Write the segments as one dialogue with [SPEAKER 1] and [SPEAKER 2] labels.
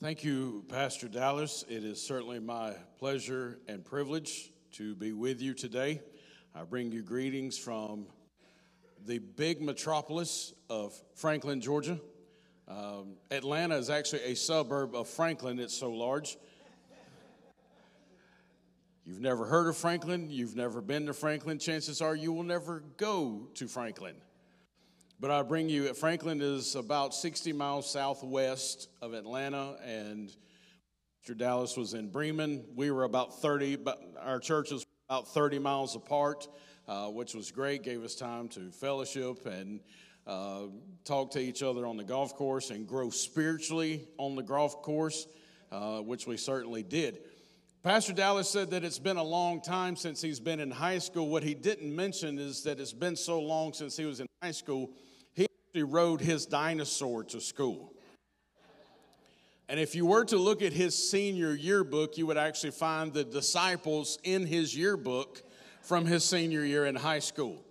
[SPEAKER 1] Thank you, Pastor Dallas. It is certainly my pleasure and privilege to be with you today. I bring you greetings from the big metropolis of Franklin, Georgia. Um, Atlanta is actually a suburb of Franklin, it's so large. You've never heard of Franklin, you've never been to Franklin, chances are you will never go to Franklin. But I bring you, Franklin is about 60 miles southwest of Atlanta, and Mr. Dallas was in Bremen. We were about 30, but our church was about 30 miles apart, uh, which was great, gave us time to fellowship and uh, talk to each other on the golf course and grow spiritually on the golf course, uh, which we certainly did. Pastor Dallas said that it's been a long time since he's been in high school. What he didn't mention is that it's been so long since he was in high school rode his dinosaur to school. And if you were to look at his senior yearbook, you would actually find the disciples in his yearbook from his senior year in high school.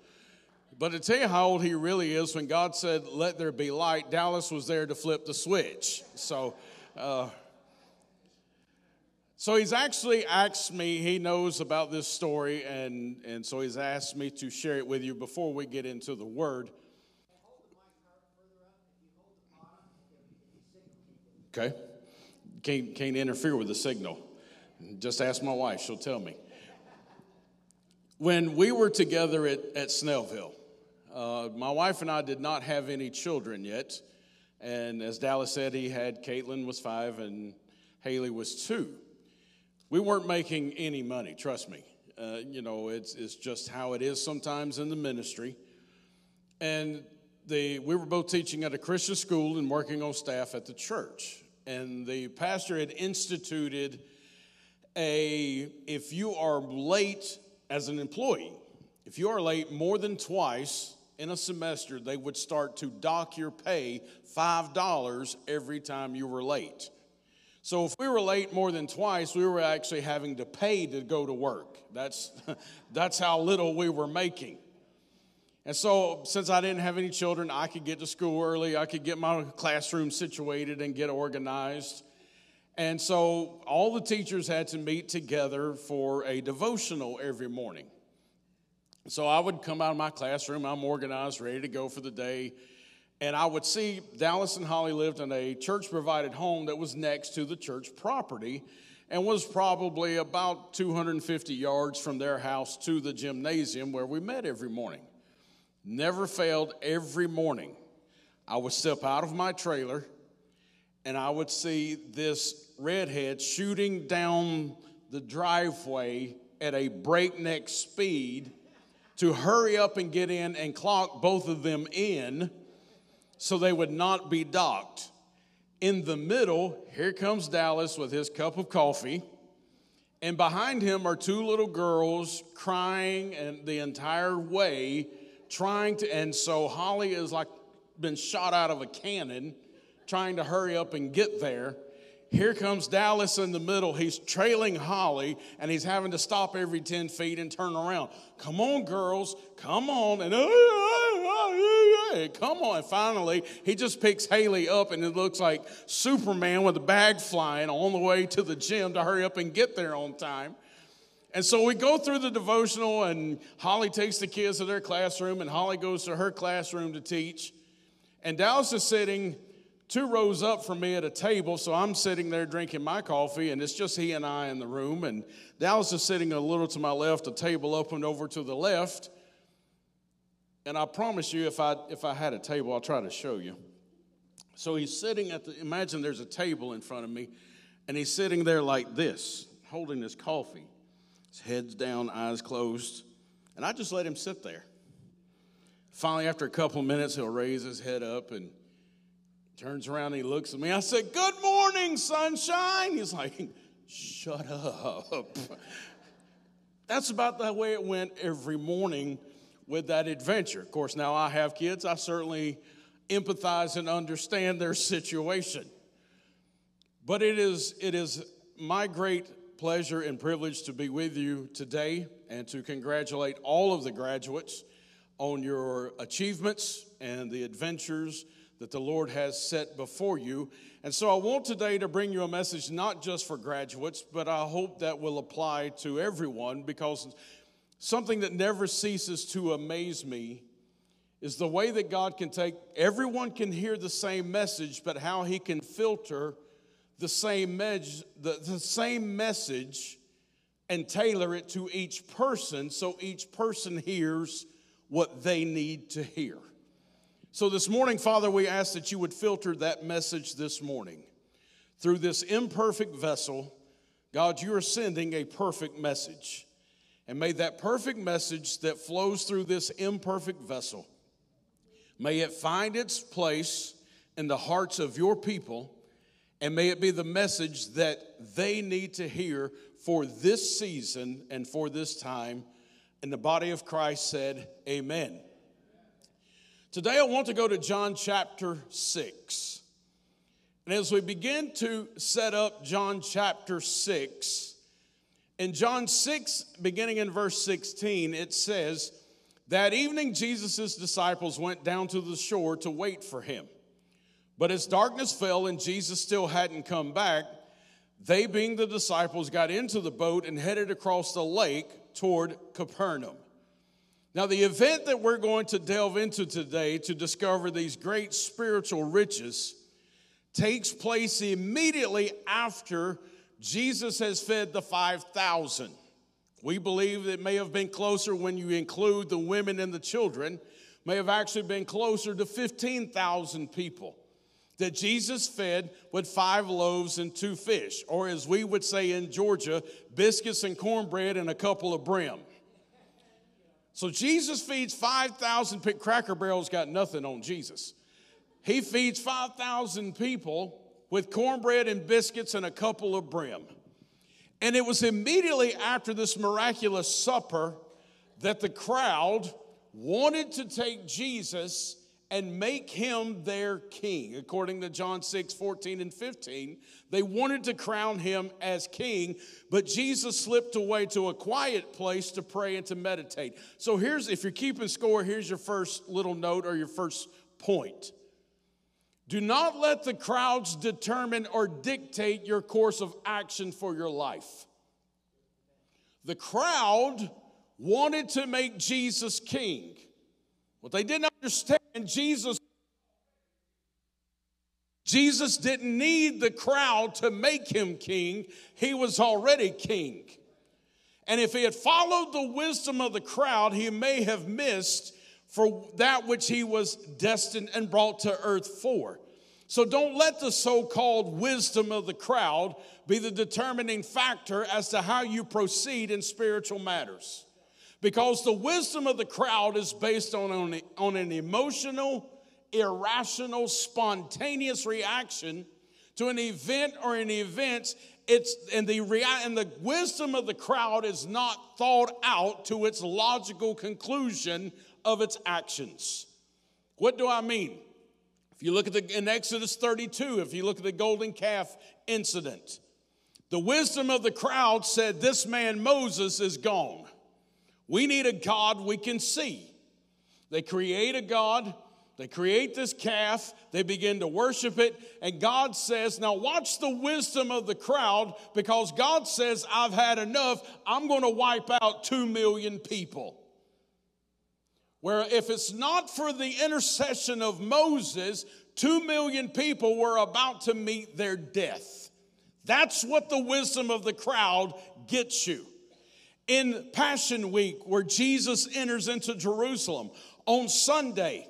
[SPEAKER 1] But to tell you how old he really is, when God said, Let there be light, Dallas was there to flip the switch. So, uh, so he's actually asked me, he knows about this story, and, and so he's asked me to share it with you before we get into the word. Okay? Can't, can't interfere with the signal. Just ask my wife, she'll tell me. When we were together at, at Snellville, uh, my wife and I did not have any children yet. And as Dallas said, he had Caitlin was five and Haley was two. We weren't making any money, trust me. Uh, you know, it's, it's just how it is sometimes in the ministry. And we were both teaching at a Christian school and working on staff at the church and the pastor had instituted a if you are late as an employee, if you are late more than twice in a semester, they would start to dock your pay $5 every time you were late. So if we were late more than twice, we were actually having to pay to go to work. That's, that's how little we were making. And so, since I didn't have any children, I could get to school early, I could get my classroom situated and get organized. And so, all the teachers had to meet together for a devotional every morning. So, I would come out of my classroom, I'm organized, ready to go for the day. And I would see Dallas and Holly lived in a church provided home that was next to the church property and was probably about 250 yards from their house to the gymnasium where we met every morning never failed every morning. I would step out of my trailer and I would see this redhead shooting down the driveway at a breakneck speed to hurry up and get in and clock both of them in so they would not be docked. In the middle, here comes Dallas with his cup of coffee. And behind him are two little girls crying and the entire way trying to, and so Holly is like been shot out of a cannon, trying to hurry up and get there. Here comes Dallas in the middle. He's trailing Holly and he's having to stop every 10 feet and turn around. Come on, girls, come on. And come on. Finally, he just picks Haley up and it looks like Superman with a bag flying on the way to the gym to hurry up and get there on time. And so we go through the devotional, and Holly takes the kids to their classroom, and Holly goes to her classroom to teach. And Dallas is sitting two rows up from me at a table, so I'm sitting there drinking my coffee, and it's just he and I in the room. And Dallas is sitting a little to my left, a table opened over to the left. And I promise you, if I if I had a table, I'll try to show you. So he's sitting at the imagine there's a table in front of me, and he's sitting there like this, holding his coffee. His head's down, eyes closed. And I just let him sit there. Finally, after a couple minutes, he'll raise his head up and turns around and he looks at me. I said, Good morning, sunshine. He's like, Shut up. That's about the way it went every morning with that adventure. Of course, now I have kids. I certainly empathize and understand their situation. But it is, it is my great pleasure and privilege to be with you today and to congratulate all of the graduates on your achievements and the adventures that the Lord has set before you. And so I want today to bring you a message not just for graduates, but I hope that will apply to everyone because something that never ceases to amaze me is the way that God can take, everyone can hear the same message, but how He can filter the same, me- the, the same message and tailor it to each person so each person hears what they need to hear. So, this morning, Father, we ask that you would filter that message this morning. Through this imperfect vessel, God, you are sending a perfect message. And may that perfect message that flows through this imperfect vessel, may it find its place in the hearts of your people, and may it be the message that they need to hear for this season and for this time. And the body of Christ said, Amen. Today I want to go to John chapter 6. And as we begin to set up John chapter 6, in John 6, beginning in verse 16, it says, That evening Jesus' disciples went down to the shore to wait for him. But as darkness fell and Jesus still hadn't come back, they, being the disciples, got into the boat and headed across the lake toward Capernaum. Now, the event that we're going to delve into today to discover these great spiritual riches takes place immediately after Jesus has fed the 5,000. We believe it may have been closer when you include the women and the children, may have actually been closer to 15,000 people that Jesus fed with five loaves and two fish, or as we would say in Georgia, biscuits and cornbread and a couple of brim. So Jesus feeds 5,000 Cracker Barrel's got nothing on Jesus. He feeds 5,000 people with cornbread and biscuits and a couple of brim. And it was immediately after this miraculous supper that the crowd wanted to take Jesus and make him their king. According to John 6 14 and 15, they wanted to crown him as king, but Jesus slipped away to a quiet place to pray and to meditate. So here's, if you're keeping score, here's your first little note or your first point. Do not let the crowds determine or dictate your course of action for your life. The crowd wanted to make Jesus king. What they didn't understand, Jesus Jesus didn't need the crowd to make him king. He was already king. And if he had followed the wisdom of the crowd, he may have missed for that which he was destined and brought to earth for. So don't let the so called wisdom of the crowd be the determining factor as to how you proceed in spiritual matters. Because the wisdom of the crowd is based on, on, on an emotional, irrational, spontaneous reaction to an event or an event. It's, and, the and the wisdom of the crowd is not thought out to its logical conclusion of its actions. What do I mean? If you look at the, in Exodus 32, if you look at the golden calf incident, the wisdom of the crowd said, This man Moses is gone. We need a God we can see. They create a God, they create this calf, they begin to worship it, and God says, Now watch the wisdom of the crowd because God says, I've had enough. I'm going to wipe out two million people. Where if it's not for the intercession of Moses, two million people were about to meet their death. That's what the wisdom of the crowd gets you in Passion Week, where Jesus enters into Jerusalem on Sunday,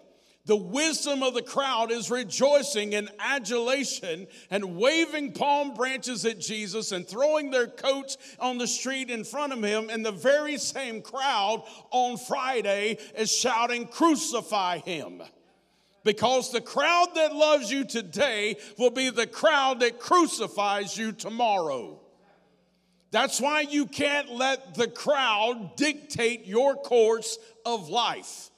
[SPEAKER 1] the wisdom of the crowd is rejoicing in adulation and waving palm branches at Jesus and throwing their coats on the street in front of him. And the very same crowd on Friday is shouting, Crucify him. Because the crowd that loves you today will be the crowd that crucifies you tomorrow. That's why you can't let the crowd dictate your course of life.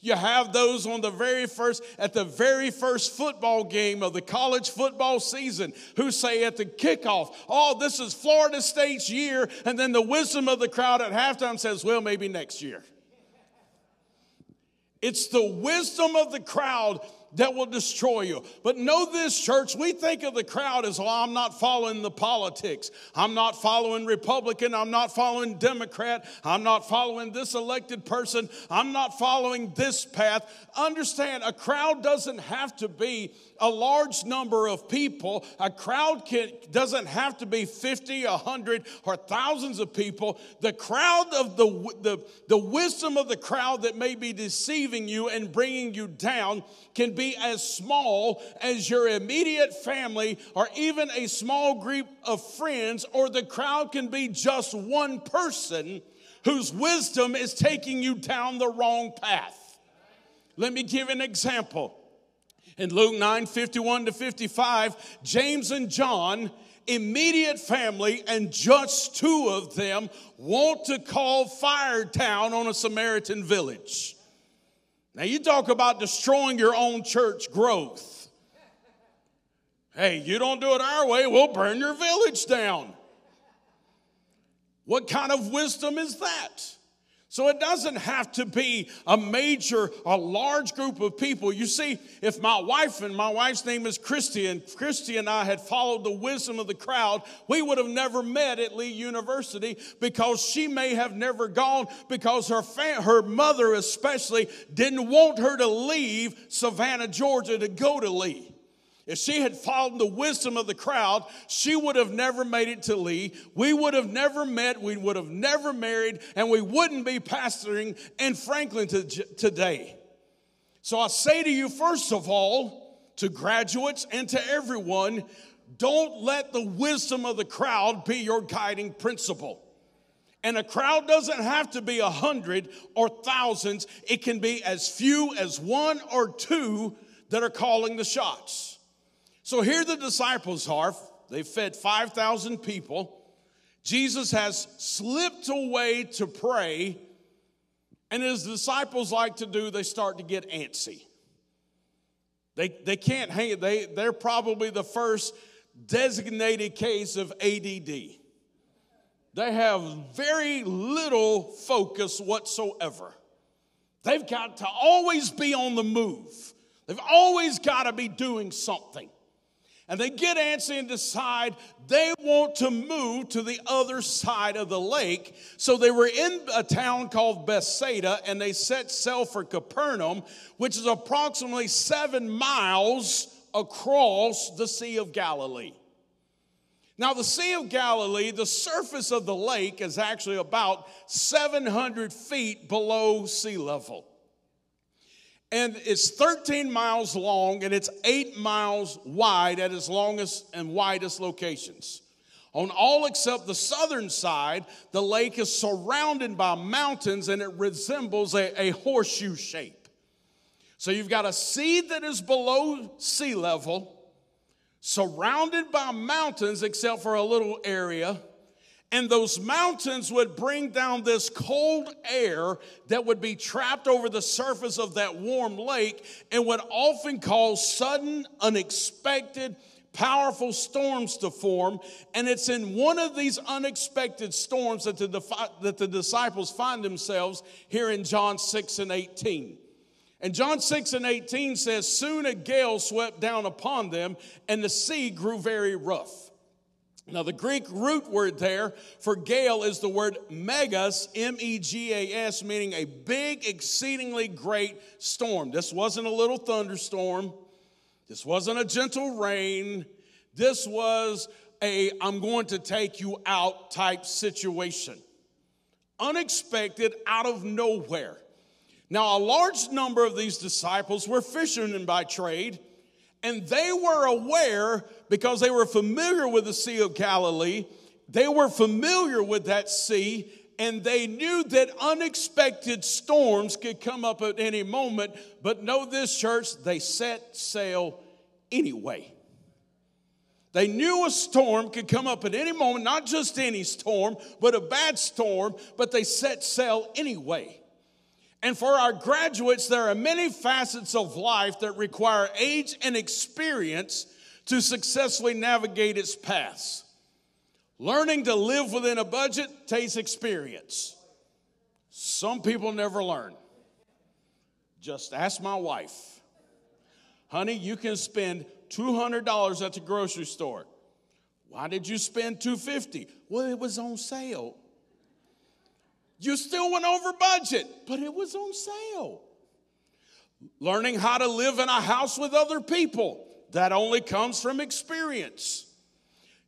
[SPEAKER 1] You have those on the very first, at the very first football game of the college football season who say at the kickoff, oh, this is Florida State's year. And then the wisdom of the crowd at halftime says, well, maybe next year. It's the wisdom of the crowd that will destroy you. But know this, church, we think of the crowd as, well, I'm not following the politics. I'm not following Republican. I'm not following Democrat. I'm not following this elected person. I'm not following this path. Understand, a crowd doesn't have to be a large number of people. A crowd can, doesn't have to be 50, 100, or thousands of people. The crowd of the, the, the wisdom of the crowd that may be deceiving you and bringing you down can be as small as your immediate family or even a small group of friends, or the crowd can be just one person whose wisdom is taking you down the wrong path. Let me give an example. In Luke 9 51 to 55, James and John, immediate family, and just two of them want to call fire down on a Samaritan village. Now, you talk about destroying your own church growth. Hey, you don't do it our way, we'll burn your village down. What kind of wisdom is that? So it doesn't have to be a major, a large group of people. You see, if my wife and my wife's name is Christy, and Christy and I had followed the wisdom of the crowd, we would have never met at Lee University because she may have never gone because her fam- her mother especially didn't want her to leave Savannah, Georgia to go to Lee. If she had followed the wisdom of the crowd, she would have never made it to Lee. We would have never met. We would have never married, and we wouldn't be pastoring in Franklin to, today. So I say to you, first of all, to graduates and to everyone, don't let the wisdom of the crowd be your guiding principle. And a crowd doesn't have to be a hundred or thousands, it can be as few as one or two that are calling the shots. So here the disciples are. They fed 5,000 people. Jesus has slipped away to pray. And as disciples like to do, they start to get antsy. They, they can't hang it. They, they're probably the first designated case of ADD. They have very little focus whatsoever. They've got to always be on the move. They've always got to be doing something and they get antsy and decide they want to move to the other side of the lake. So they were in a town called Bethsaida and they set sail for Capernaum, which is approximately seven miles across the Sea of Galilee. Now, the Sea of Galilee, the surface of the lake is actually about 700 feet below sea level and it's 13 miles long and it's 8 miles wide at its longest and widest locations. On all except the southern side, the lake is surrounded by mountains and it resembles a, a horseshoe shape. So you've got a sea that is below sea level, surrounded by mountains except for a little area and those mountains would bring down this cold air that would be trapped over the surface of that warm lake and would often cause sudden, unexpected, powerful storms to form. And it's in one of these unexpected storms that the, that the disciples find themselves here in John 6 and 18. And John 6 and 18 says, Soon a gale swept down upon them, and the sea grew very rough. Now, the Greek root word there for gale is the word megas, M E G A S, meaning a big, exceedingly great storm. This wasn't a little thunderstorm. This wasn't a gentle rain. This was a I'm going to take you out type situation. Unexpected, out of nowhere. Now, a large number of these disciples were fishermen by trade, and they were aware because they were familiar with the Sea of Galilee. They were familiar with that sea, and they knew that unexpected storms could come up at any moment. But know this, church, they set sail anyway. They knew a storm could come up at any moment, not just any storm, but a bad storm, but they set sail anyway. And for our graduates, there are many facets of life that require age and experience to successfully navigate its paths. Learning to live within a budget takes experience. Some people never learn. Just ask my wife. Honey, you can spend $200 at the grocery store. Why did you spend 250? Well, it was on sale. You still went over budget, but it was on sale. Learning how to live in a house with other people, that only comes from experience.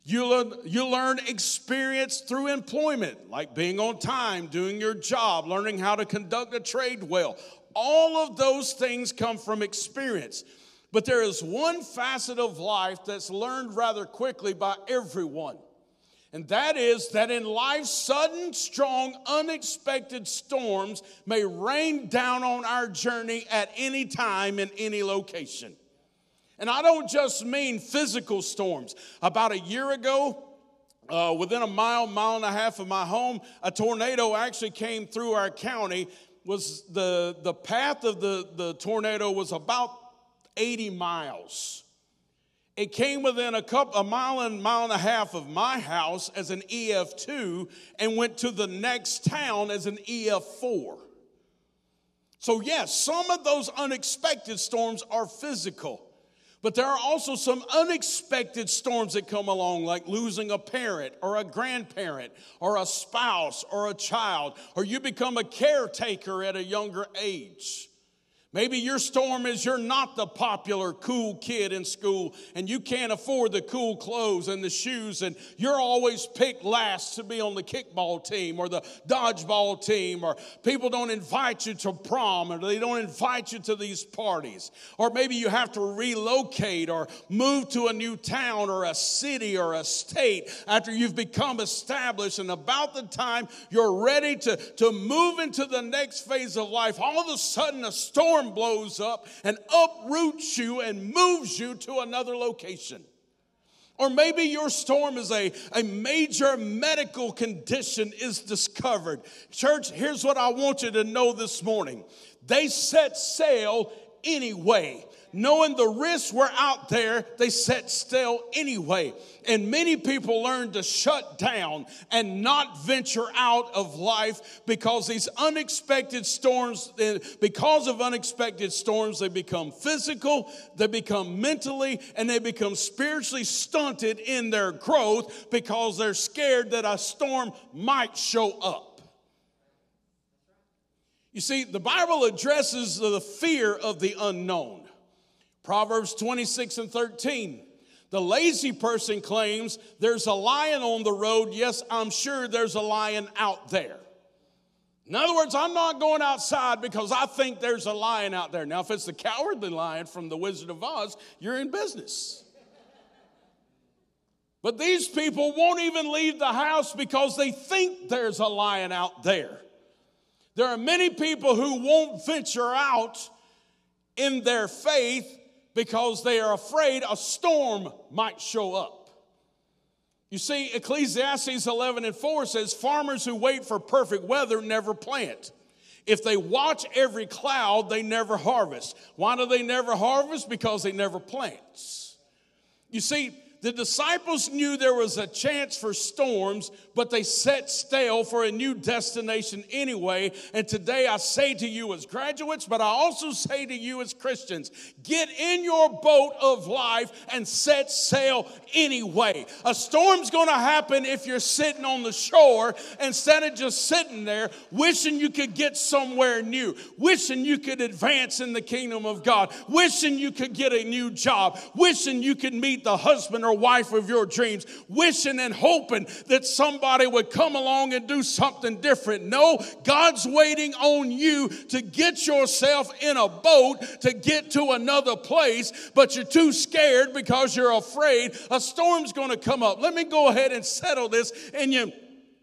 [SPEAKER 1] You learn, you learn experience through employment, like being on time, doing your job, learning how to conduct a trade well. All of those things come from experience. But there is one facet of life that's learned rather quickly by everyone. And that is that in life, sudden, strong, unexpected storms may rain down on our journey at any time in any location. And I don't just mean physical storms. About a year ago, uh, within a mile, mile and a half of my home, a tornado actually came through our county. Was the, the path of the, the tornado was about 80 miles. It came within a couple, a mile and mile and a half of my house as an EF2 and went to the next town as an EF4. So, yes, some of those unexpected storms are physical. But there are also some unexpected storms that come along, like losing a parent or a grandparent or a spouse or a child, or you become a caretaker at a younger age. Maybe your storm is you're not the popular cool kid in school and you can't afford the cool clothes and the shoes and you're always picked last to be on the kickball team or the dodgeball team or people don't invite you to prom or they don't invite you to these parties. Or maybe you have to relocate or move to a new town or a city or a state after you've become established and about the time you're ready to, to move into the next phase of life, all of a sudden a storm storm blows up and uproots you and moves you to another location. Or maybe your storm is a, a major medical condition is discovered. Church, here's what I want you to know this morning. They set sail anyway knowing the risks were out there, they set still anyway. And many people learn to shut down and not venture out of life because these unexpected storms, eh, because of unexpected storms, they become physical, they become mentally, and they become spiritually stunted in their growth because they're scared that a storm might show up. You see, the Bible addresses the fear of the unknown. Proverbs 26 and 13. The lazy person claims there's a lion on the road. Yes, I'm sure there's a lion out there. In other words, I'm not going outside because I think there's a lion out there. Now, if it's the cowardly lion from the Wizard of Oz, you're in business. But these people won't even leave the house because they think there's a lion out there. There are many people who won't venture out in their faith because they are afraid a storm might show up. You see, Ecclesiastes 11 and 4 says, Farmers who wait for perfect weather never plant. If they watch every cloud, they never harvest. Why do they never harvest? Because they never plant. You see, the disciples knew there was a chance for storms, but they set sail for a new destination anyway. And today I say to you as graduates, but I also say to you as Christians, get in your boat of life and set sail anyway. A storm's to happen if you're sitting on the shore instead of just sitting there wishing you could get somewhere new, wishing you could advance in the kingdom of God, wishing you could get a new job, wishing you could meet the husband or wife of your dreams, wishing and hoping that somebody would come along and do something different. No, God's waiting on you to get yourself in a boat to get to another place, but you're too scared because you're afraid a storm's going to come up. Let me go ahead and settle this in your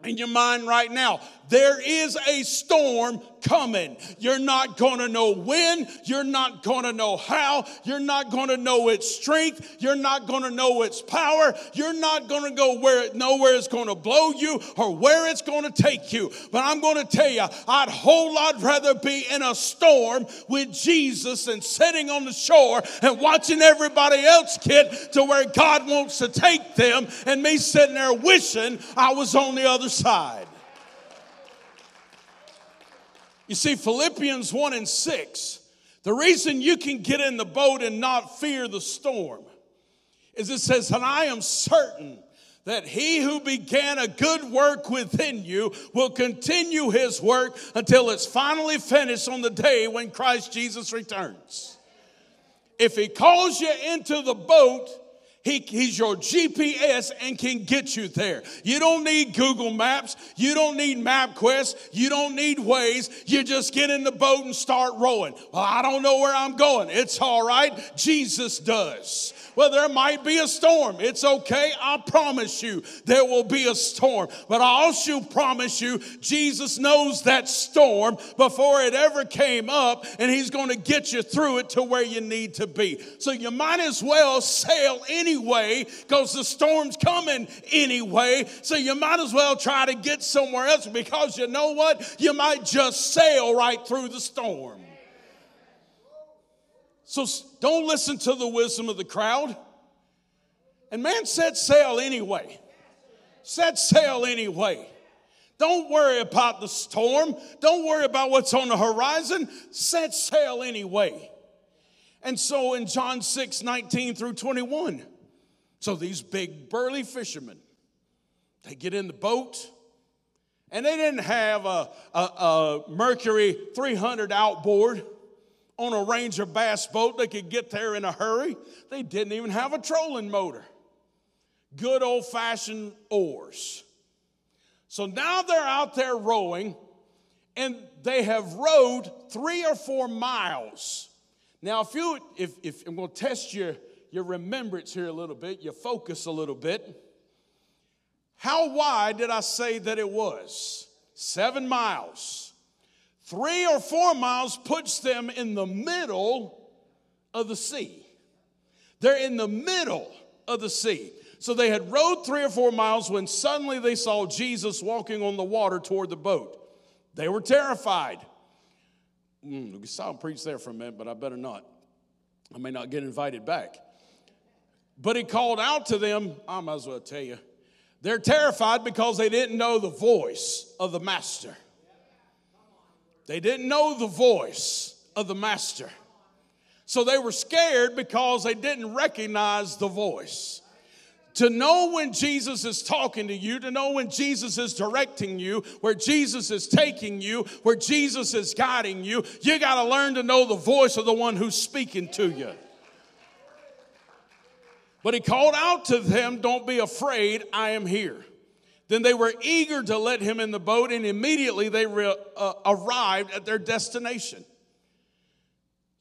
[SPEAKER 1] in your mind right now. There is a storm coming. You're not going to know when. You're not going to know how. You're not going to know its strength. You're not going to know its power. You're not going to go where it, know where it's going to blow you or where it's going to take you. But I'm going to tell you, I'd whole lot rather be in a storm with Jesus and sitting on the shore and watching everybody else get to where God wants to take them and me sitting there wishing I was on the other side. You see, Philippians 1 and 6 The reason you can get in the boat and not fear the storm is it says, And I am certain that he who began a good work within you will continue his work until it's finally finished on the day when Christ Jesus returns. If he calls you into the boat, he, he's your GPS and can get you there. You don't need Google Maps. You don't need MapQuest. You don't need Waze. You just get in the boat and start rowing. Well, I don't know where I'm going. It's all right. Jesus does. Well, there might be a storm. It's okay. I promise you there will be a storm. But I also promise you, Jesus knows that storm before it ever came up, and He's going to get you through it to where you need to be. So you might as well sail anyway because the storm's coming anyway. So you might as well try to get somewhere else because you know what? You might just sail right through the storm. So don't listen to the wisdom of the crowd. And man set sail anyway. Set sail anyway. Don't worry about the storm. Don't worry about what's on the horizon. Set sail anyway. And so in John 6 19 through 21, so these big burly fishermen, they get in the boat and they didn't have a, a, a Mercury 300 outboard on a Ranger bass boat. They could get there in a hurry. They didn't even have a trolling motor. Good old fashioned oars. So now they're out there rowing and they have rowed three or four miles. Now, if you, if, if I'm going to test your, your remembrance here a little bit, your focus a little bit. How wide did I say that it was? Seven miles. Three or four miles puts them in the middle of the sea. They're in the middle of the sea. So they had rowed three or four miles when suddenly they saw Jesus walking on the water toward the boat. They were terrified. Mm, we saw him preach there for a minute, but I better not. I may not get invited back. But he called out to them, I might as well tell you, they're terrified because they didn't know the voice of the master. They didn't know the voice of the master. So they were scared because they didn't recognize the voice. To know when Jesus is talking to you, to know when Jesus is directing you, where Jesus is taking you, where Jesus is guiding you, you got to learn to know the voice of the one who's speaking to you. But he called out to them, Don't be afraid, I am here. Then they were eager to let him in the boat, and immediately they re- uh, arrived at their destination.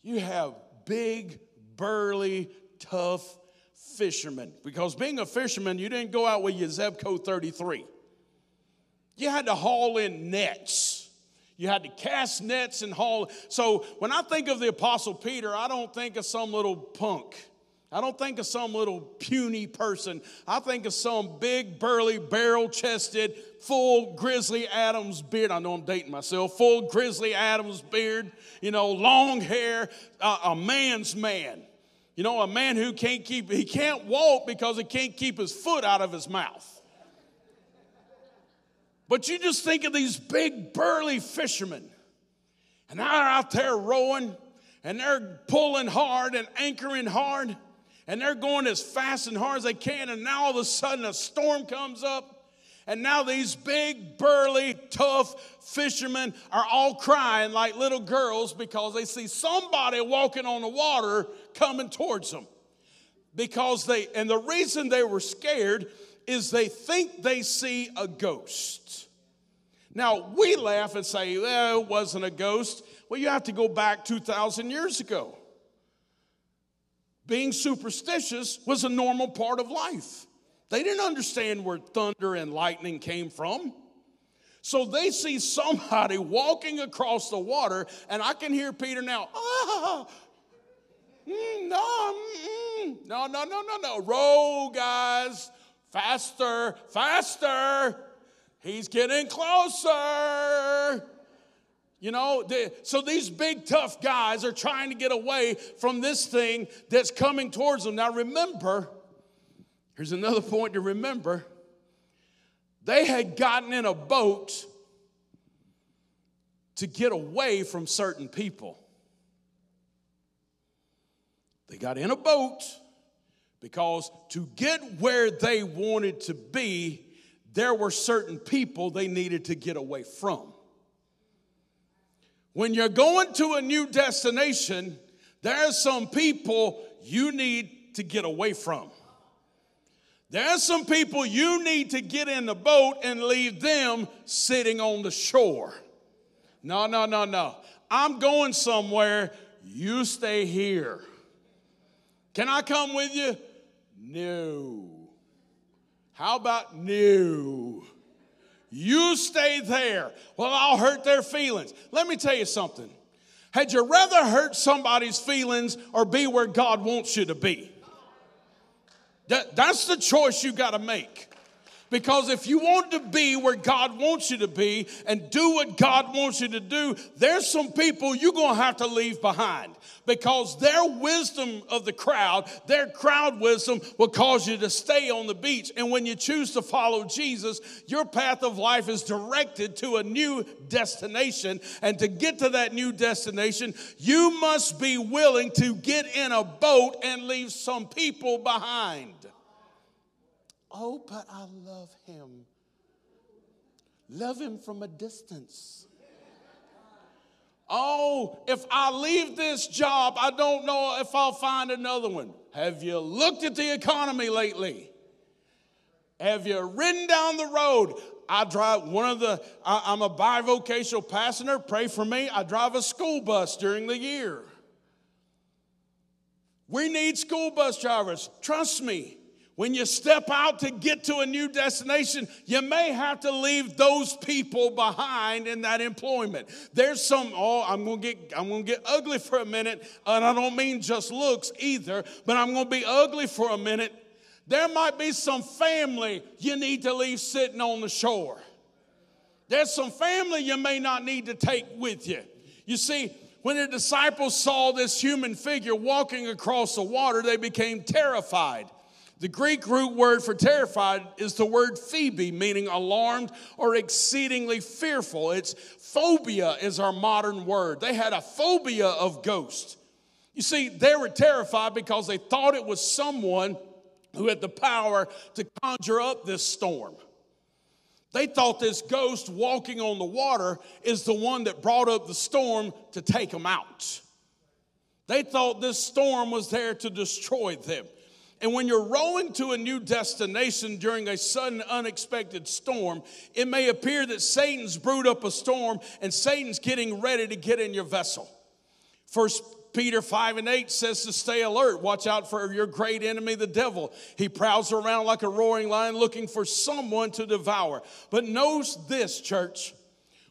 [SPEAKER 1] You have big, burly, tough fishermen. Because being a fisherman, you didn't go out with your Zebco 33. You had to haul in nets. You had to cast nets and haul. So when I think of the Apostle Peter, I don't think of some little punk. I don't think of some little puny person. I think of some big, burly, barrel chested, full Grizzly Adams beard. I know I'm dating myself. Full Grizzly Adams beard, you know, long hair, uh, a man's man. You know, a man who can't keep, he can't walk because he can't keep his foot out of his mouth. But you just think of these big, burly fishermen, and they're out there rowing, and they're pulling hard and anchoring hard and they're going as fast and hard as they can, and now all of a sudden a storm comes up. And now these big, burly, tough fishermen are all crying like little girls because they see somebody walking on the water coming towards them. Because they, and the reason they were scared is they think they see a ghost. Now, we laugh and say, well, it wasn't a ghost. Well, you have to go back 2,000 years ago being superstitious was a normal part of life. They didn't understand where thunder and lightning came from. So they see somebody walking across the water, and I can hear Peter now, ah, mm, no, mm, no, no, no, no, no. Row, guys, faster, faster. He's getting closer. You know, so these big tough guys are trying to get away from this thing that's coming towards them. Now, remember, here's another point to remember. They had gotten in a boat to get away from certain people. They got in a boat because to get where they wanted to be, there were certain people they needed to get away from. When you're going to a new destination, there's some people you need to get away from. There's some people you need to get in the boat and leave them sitting on the shore. No, no, no, no. I'm going somewhere. You stay here. Can I come with you? No. How about no? You stay there. Well, I'll hurt their feelings. Let me tell you something. Had you rather hurt somebody's feelings or be where God wants you to be? That, that's the choice you got to make. Because if you want to be where God wants you to be and do what God wants you to do, there's some people you're going to have to leave behind. Because their wisdom of the crowd, their crowd wisdom, will cause you to stay on the beach. And when you choose to follow Jesus, your path of life is directed to a new destination. And to get to that new destination, you must be willing to get in a boat and leave some people behind. Oh, but I love him. Love him from a distance. Oh, if I leave this job, I don't know if I'll find another one. Have you looked at the economy lately? Have you ridden down the road? I drive one of the, I, am a bivocational passenger. Pray for me. I drive a school bus during the year. We need school bus drivers. Trust me. When you step out to get to a new destination, you may have to leave those people behind in that employment. There's some, oh, I'm gonna get, I'm gonna get ugly for a minute, and I don't mean just looks either, but I'm gonna be ugly for a minute. There might be some family you need to leave sitting on the shore. There's some family you may not need to take with you. You see, when the disciples saw this human figure walking across the water, they became terrified. The Greek root word for terrified is the word Phoebe, meaning alarmed or exceedingly fearful. It's phobia, is our modern word. They had a phobia of ghosts. You see, they were terrified because they thought it was someone who had the power to conjure up this storm. They thought this ghost walking on the water is the one that brought up the storm to take them out. They thought this storm was there to destroy them. And when you're rowing to a new destination during a sudden, unexpected storm, it may appear that Satan's brewed up a storm and Satan's getting ready to get in your vessel. First Peter 5 and 8 says to stay alert. Watch out for your great enemy, the devil. He prowls around like a roaring lion looking for someone to devour. But knows this, church,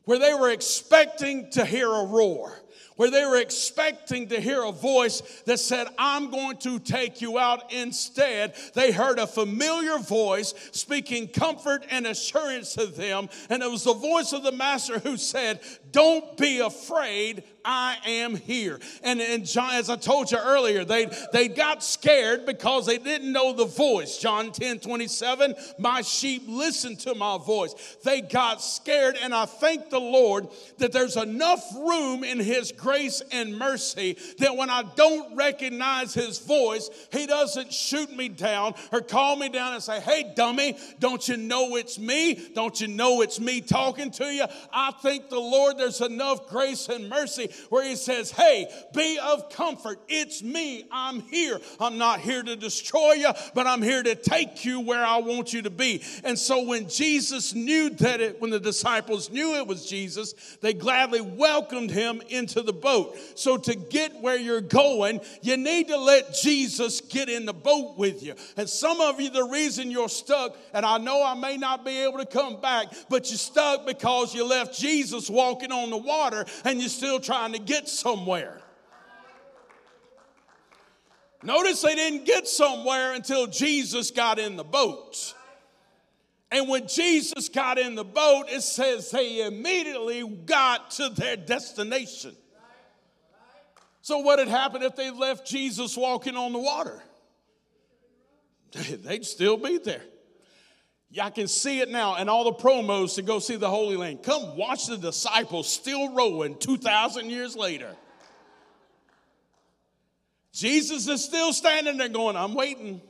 [SPEAKER 1] where they were expecting to hear a roar where they were expecting to hear a voice that said, I'm going to take you out. Instead, they heard a familiar voice speaking comfort and assurance to them. And it was the voice of the master who said, Don't be afraid. I am here. And, and John, as I told you earlier, they, they got scared because they didn't know the voice. John 10 27, my sheep listen to my voice. They got scared, and I thank the Lord that there's enough room in His grace and mercy that when I don't recognize His voice, He doesn't shoot me down or call me down and say, Hey, dummy, don't you know it's me? Don't you know it's me talking to you? I thank the Lord there's enough grace and mercy where he says, Hey, be of comfort. It's me. I'm here. I'm not here to destroy you, but I'm here to take you where I want you to be. And so when Jesus knew that it, when the disciples knew it was Jesus, they gladly welcomed him into the boat. So to get where you're going, you need to let Jesus get in the boat with you. And some of you, the reason you're stuck, and I know I may not be able to come back, but you're stuck because you left Jesus walking on the water and you're still trying trying to get somewhere. Notice they didn't get somewhere until Jesus got in the boat. And when Jesus got in the boat, it says they immediately got to their destination. So, what had happened if they left Jesus walking on the water? They'd still be there. I can see it now and all the promos to go see the Holy Land. Come watch the disciples still rowing 2,000 years later. Jesus is still standing there going, I'm waiting.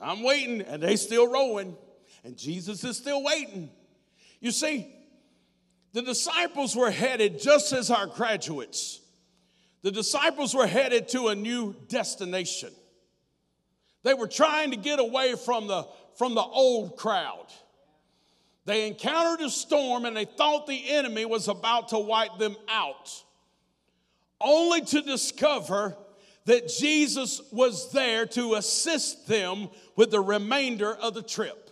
[SPEAKER 1] I'm waiting. And they still rowing. And Jesus is still waiting. You see, the disciples were headed just as our graduates. The disciples were headed to a new destination. They were trying to get away from the, from the old crowd. They encountered a storm and they thought the enemy was about to wipe them out, only to discover that Jesus was there to assist them with the remainder of the trip.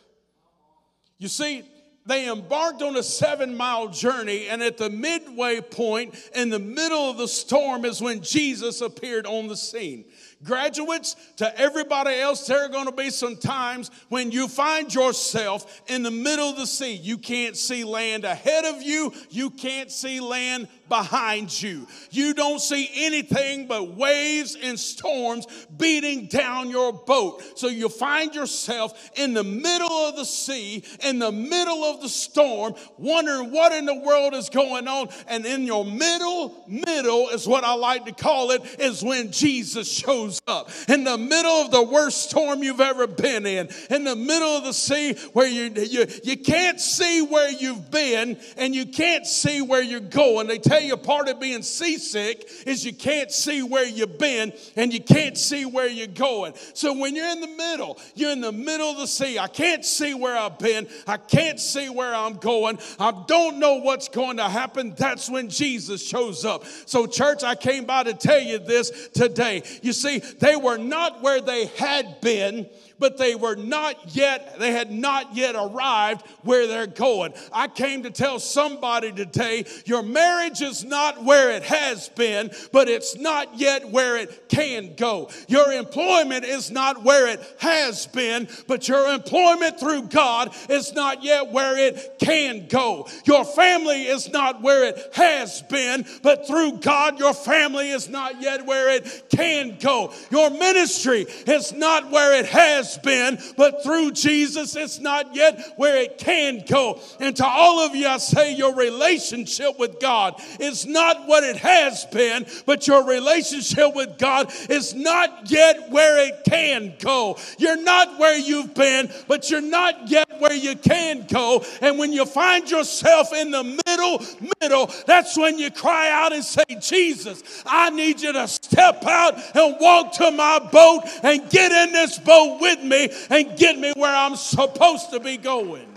[SPEAKER 1] You see, they embarked on a seven mile journey, and at the midway point, in the middle of the storm, is when Jesus appeared on the scene. Graduates, to everybody else, there are going to be some times when you find yourself in the middle of the sea. You can't see land ahead of you, you can't see land behind you. You don't see anything but waves and storms beating down your boat. So you find yourself in the middle of the sea, in the middle of the storm, wondering what in the world is going on. And in your middle, middle is what I like to call it, is when Jesus shows up. In the middle of the worst storm you've ever been in, in the middle of the sea where you, you, you can't see where you've been and you can't see where you're going. They tell tell you part of being seasick is you can't see where you've been and you can't see where you're going. So when you're in the middle, you're in the middle of the sea. I can't see where I've been. I can't see where I'm going. I don't know what's going to happen. That's when Jesus shows up. So, church, I came by to tell you this today. You see, they were not where they had been but they were not yet, they had not yet arrived where they're going. I came to tell somebody today your marriage is not where it has been, but it's not yet where it can go. Your employment is not where it has been, but your employment through God is not yet where it can go. Your family is not where it has been, but through God, your family is not yet where it can go. Your ministry is not where it has has been, but through Jesus, it's not yet where it can go. And to all of you, I say your relationship with God is not what it has been, but your relationship with God is not yet where it can go. You're not where you've been, but you're not yet where you can go. And when you find yourself in the middle, middle, that's when you cry out and say, Jesus, I need you to step out and walk to my boat and get in this boat with me and get me where I'm supposed to be going.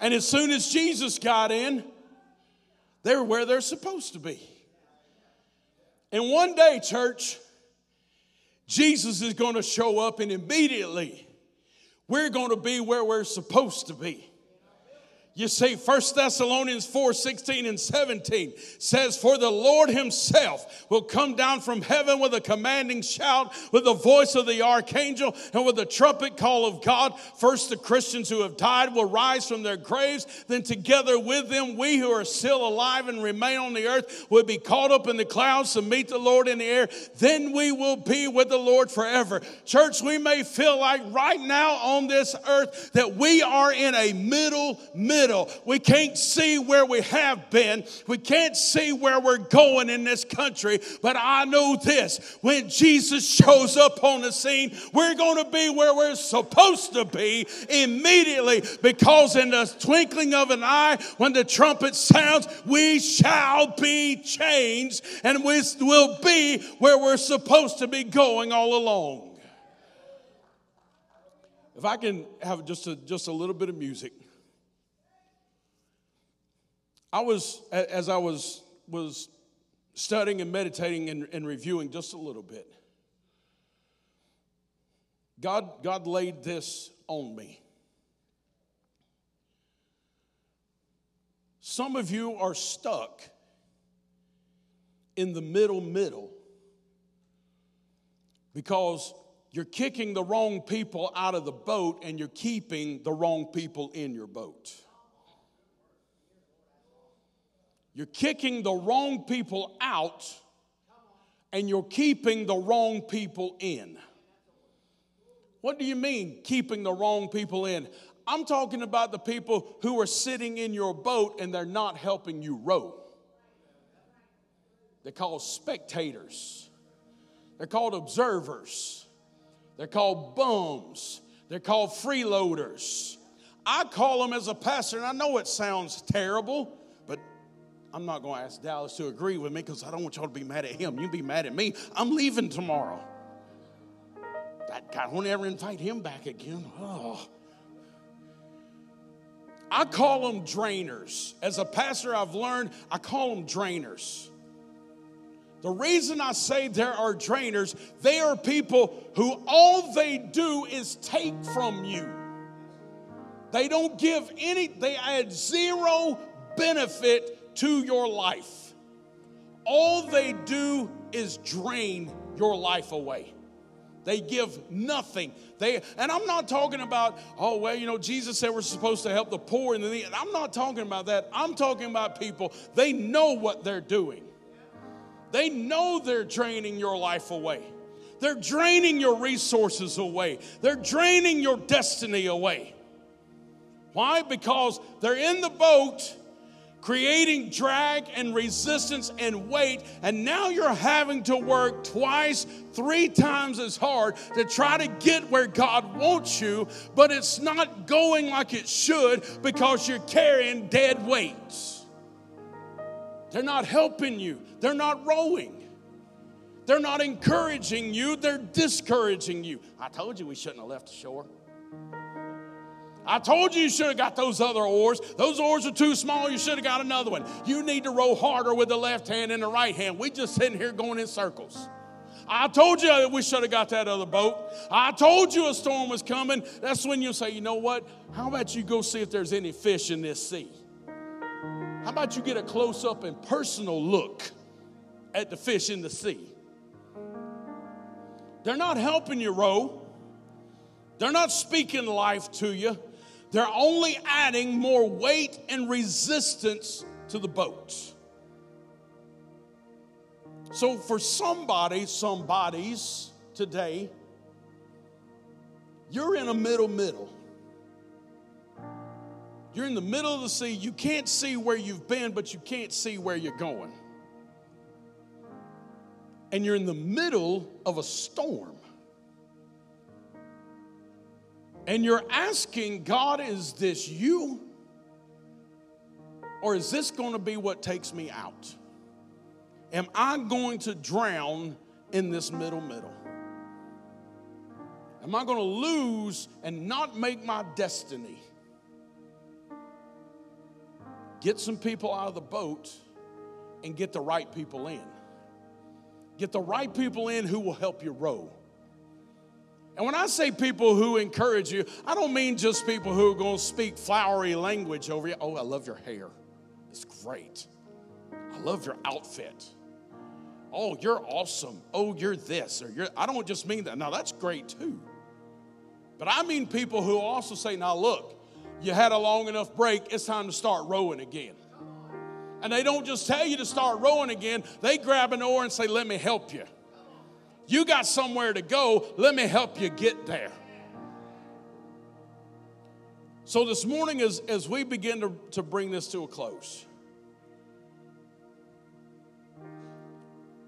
[SPEAKER 1] And as soon as Jesus got in, they were where they're supposed to be. And one day, church, Jesus is going to show up, and immediately we're going to be where we're supposed to be. You see, 1 Thessalonians 4 16 and 17 says, For the Lord himself will come down from heaven with a commanding shout, with the voice of the archangel, and with the trumpet call of God. First, the Christians who have died will rise from their graves. Then, together with them, we who are still alive and remain on the earth will be caught up in the clouds to meet the Lord in the air. Then we will be with the Lord forever. Church, we may feel like right now on this earth that we are in a middle, middle middle. We can't see where we have been. We can't see where we're going in this country. But I know this when Jesus shows up on the scene, we're going to be where we're supposed to be immediately because in the twinkling of an eye, when the trumpet sounds, we shall be changed and we will be where we're supposed to be going all along. If I can have just a, just a little bit of music. I was, as I was, was studying and meditating and, and reviewing just a little bit, God, God laid this on me. Some of you are stuck in the middle, middle because you're kicking the wrong people out of the boat and you're keeping the wrong people in your boat. You're kicking the wrong people out and you're keeping the wrong people in. What do you mean, keeping the wrong people in? I'm talking about the people who are sitting in your boat and they're not helping you row. They're called spectators. They're called observers. They're called bums. They're called freeloaders. I call them as a pastor, and I know it sounds terrible, I'm not going to ask Dallas to agree with me because I don't want y'all to be mad at him. You be mad at me. I'm leaving tomorrow. That guy won't ever invite him back again. Oh. I call them drainers. As a pastor, I've learned I call them drainers. The reason I say there are drainers, they are people who all they do is take from you. They don't give any, they add zero benefit to your life. All they do is drain your life away. They give nothing. They and I'm not talking about, oh well, you know, Jesus said we're supposed to help the poor and the needy. I'm not talking about that. I'm talking about people, they know what they're doing. They know they're draining your life away. They're draining your resources away. They're draining your destiny away. Why? Because they're in the boat creating drag and resistance and weight, and now you're having to work twice, three times as hard to try to get where God wants you, but it's not going like it should because you're carrying dead weights. They're not helping you, they're not rowing. They're not encouraging you, they're discouraging you. I told you we shouldn't have left the shore. I told you you should have got those other oars. Those oars are too small. You should have got another one. You need to row harder with the left hand and the right hand. We just sitting here going in circles. I told you that we should have got that other boat. I told you a storm was coming. That's when you say, you know what? How about you go see if there's any fish in this sea? How about you get a close up and personal look at the fish in the sea? They're not helping you row. They're not speaking life to you. They're only adding more weight and resistance to the boat. So, for somebody, some bodies today, you're in a middle, middle. You're in the middle of the sea. You can't see where you've been, but you can't see where you're going. And you're in the middle of a storm and you're asking, God, is this you? Or is this going to be what takes me out? Am I going to drown in this middle, middle? Am I going to lose and not make my destiny? Get some people out of the boat and get the right people in. Get the right people in who will help you row. And when I say people who encourage you, I don't mean just people who are going to speak flowery language over you. Oh, I love your hair. It's great. I love your outfit. Oh, you're awesome. Oh, you're this or you're I don't just mean that. Now that's great too. But I mean people who also say, now look, you had a long enough break, it's time to start rowing again. And they don't just tell you to start rowing again, they grab an oar and say, let me help you. You got somewhere to go. Let me help you get there. So, this morning, as, as we begin to, to bring this to a close,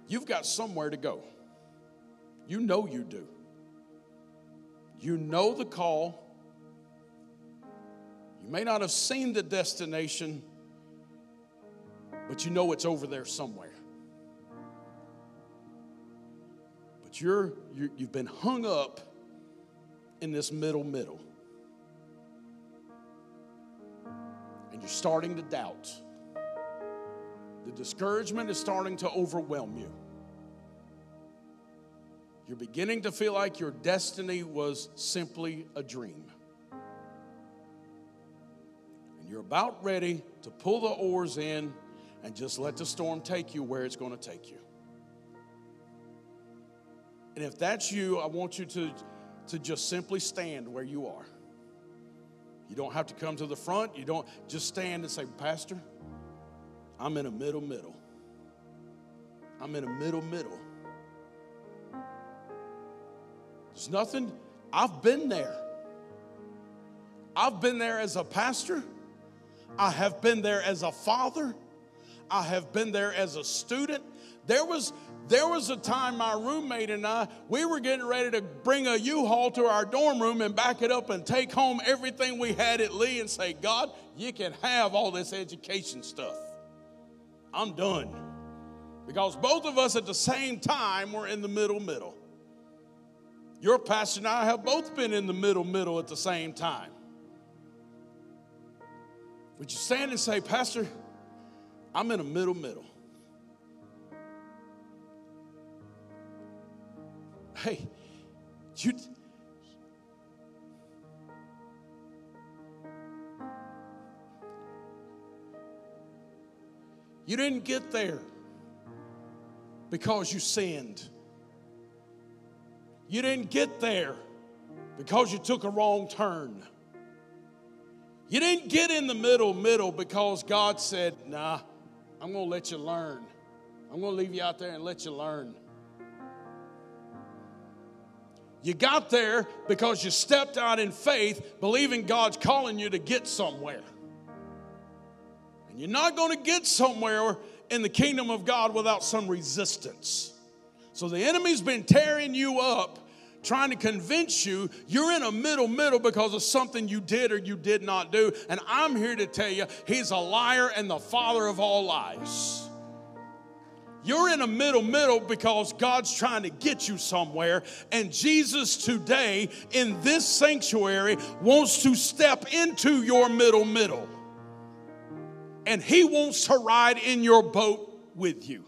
[SPEAKER 1] you've got somewhere to go. You know you do. You know the call. You may not have seen the destination, but you know it's over there somewhere. You're, you you've been hung up in this middle, middle. And you're starting to doubt. The discouragement is starting to overwhelm you. You're beginning to feel like your destiny was simply a dream. And you're about ready to pull the oars in and just let the storm take you where it's going to take you. And if that's you, I want you to, to just simply stand where you are. You don't have to come to the front. You don't just stand and say, Pastor, I'm in a middle, middle. I'm in a middle, middle. There's nothing, I've been there. I've been there as a pastor. I have been there as a father. I have been there as a student. There was there was a time my roommate and I, we were getting ready to bring a U-Haul to our dorm room and back it up and take home everything we had at Lee and say, God, you can have all this education stuff. I'm done. Because both of us at the same time were in the middle middle. Your pastor and I have both been in the middle middle at the same time. Would you stand and say, Pastor, I'm in a middle middle. Hey, you. You didn't get there because you sinned. You didn't get there because you took a wrong turn. You didn't get in the middle, middle because God said, Nah, I'm going to let you learn. I'm going to leave you out there and let you learn. You got there because you stepped out in faith, believing God's calling you to get somewhere. And you're not going to get somewhere in the kingdom of God without some resistance. So the enemy's been tearing you up trying to convince you you're in a middle middle because of something you did or you did not do. And I'm here to tell you, he's a liar and the father of all lies. You're in a middle middle because God's trying to get you somewhere. And Jesus today in this sanctuary wants to step into your middle middle. And he wants to ride in your boat with you.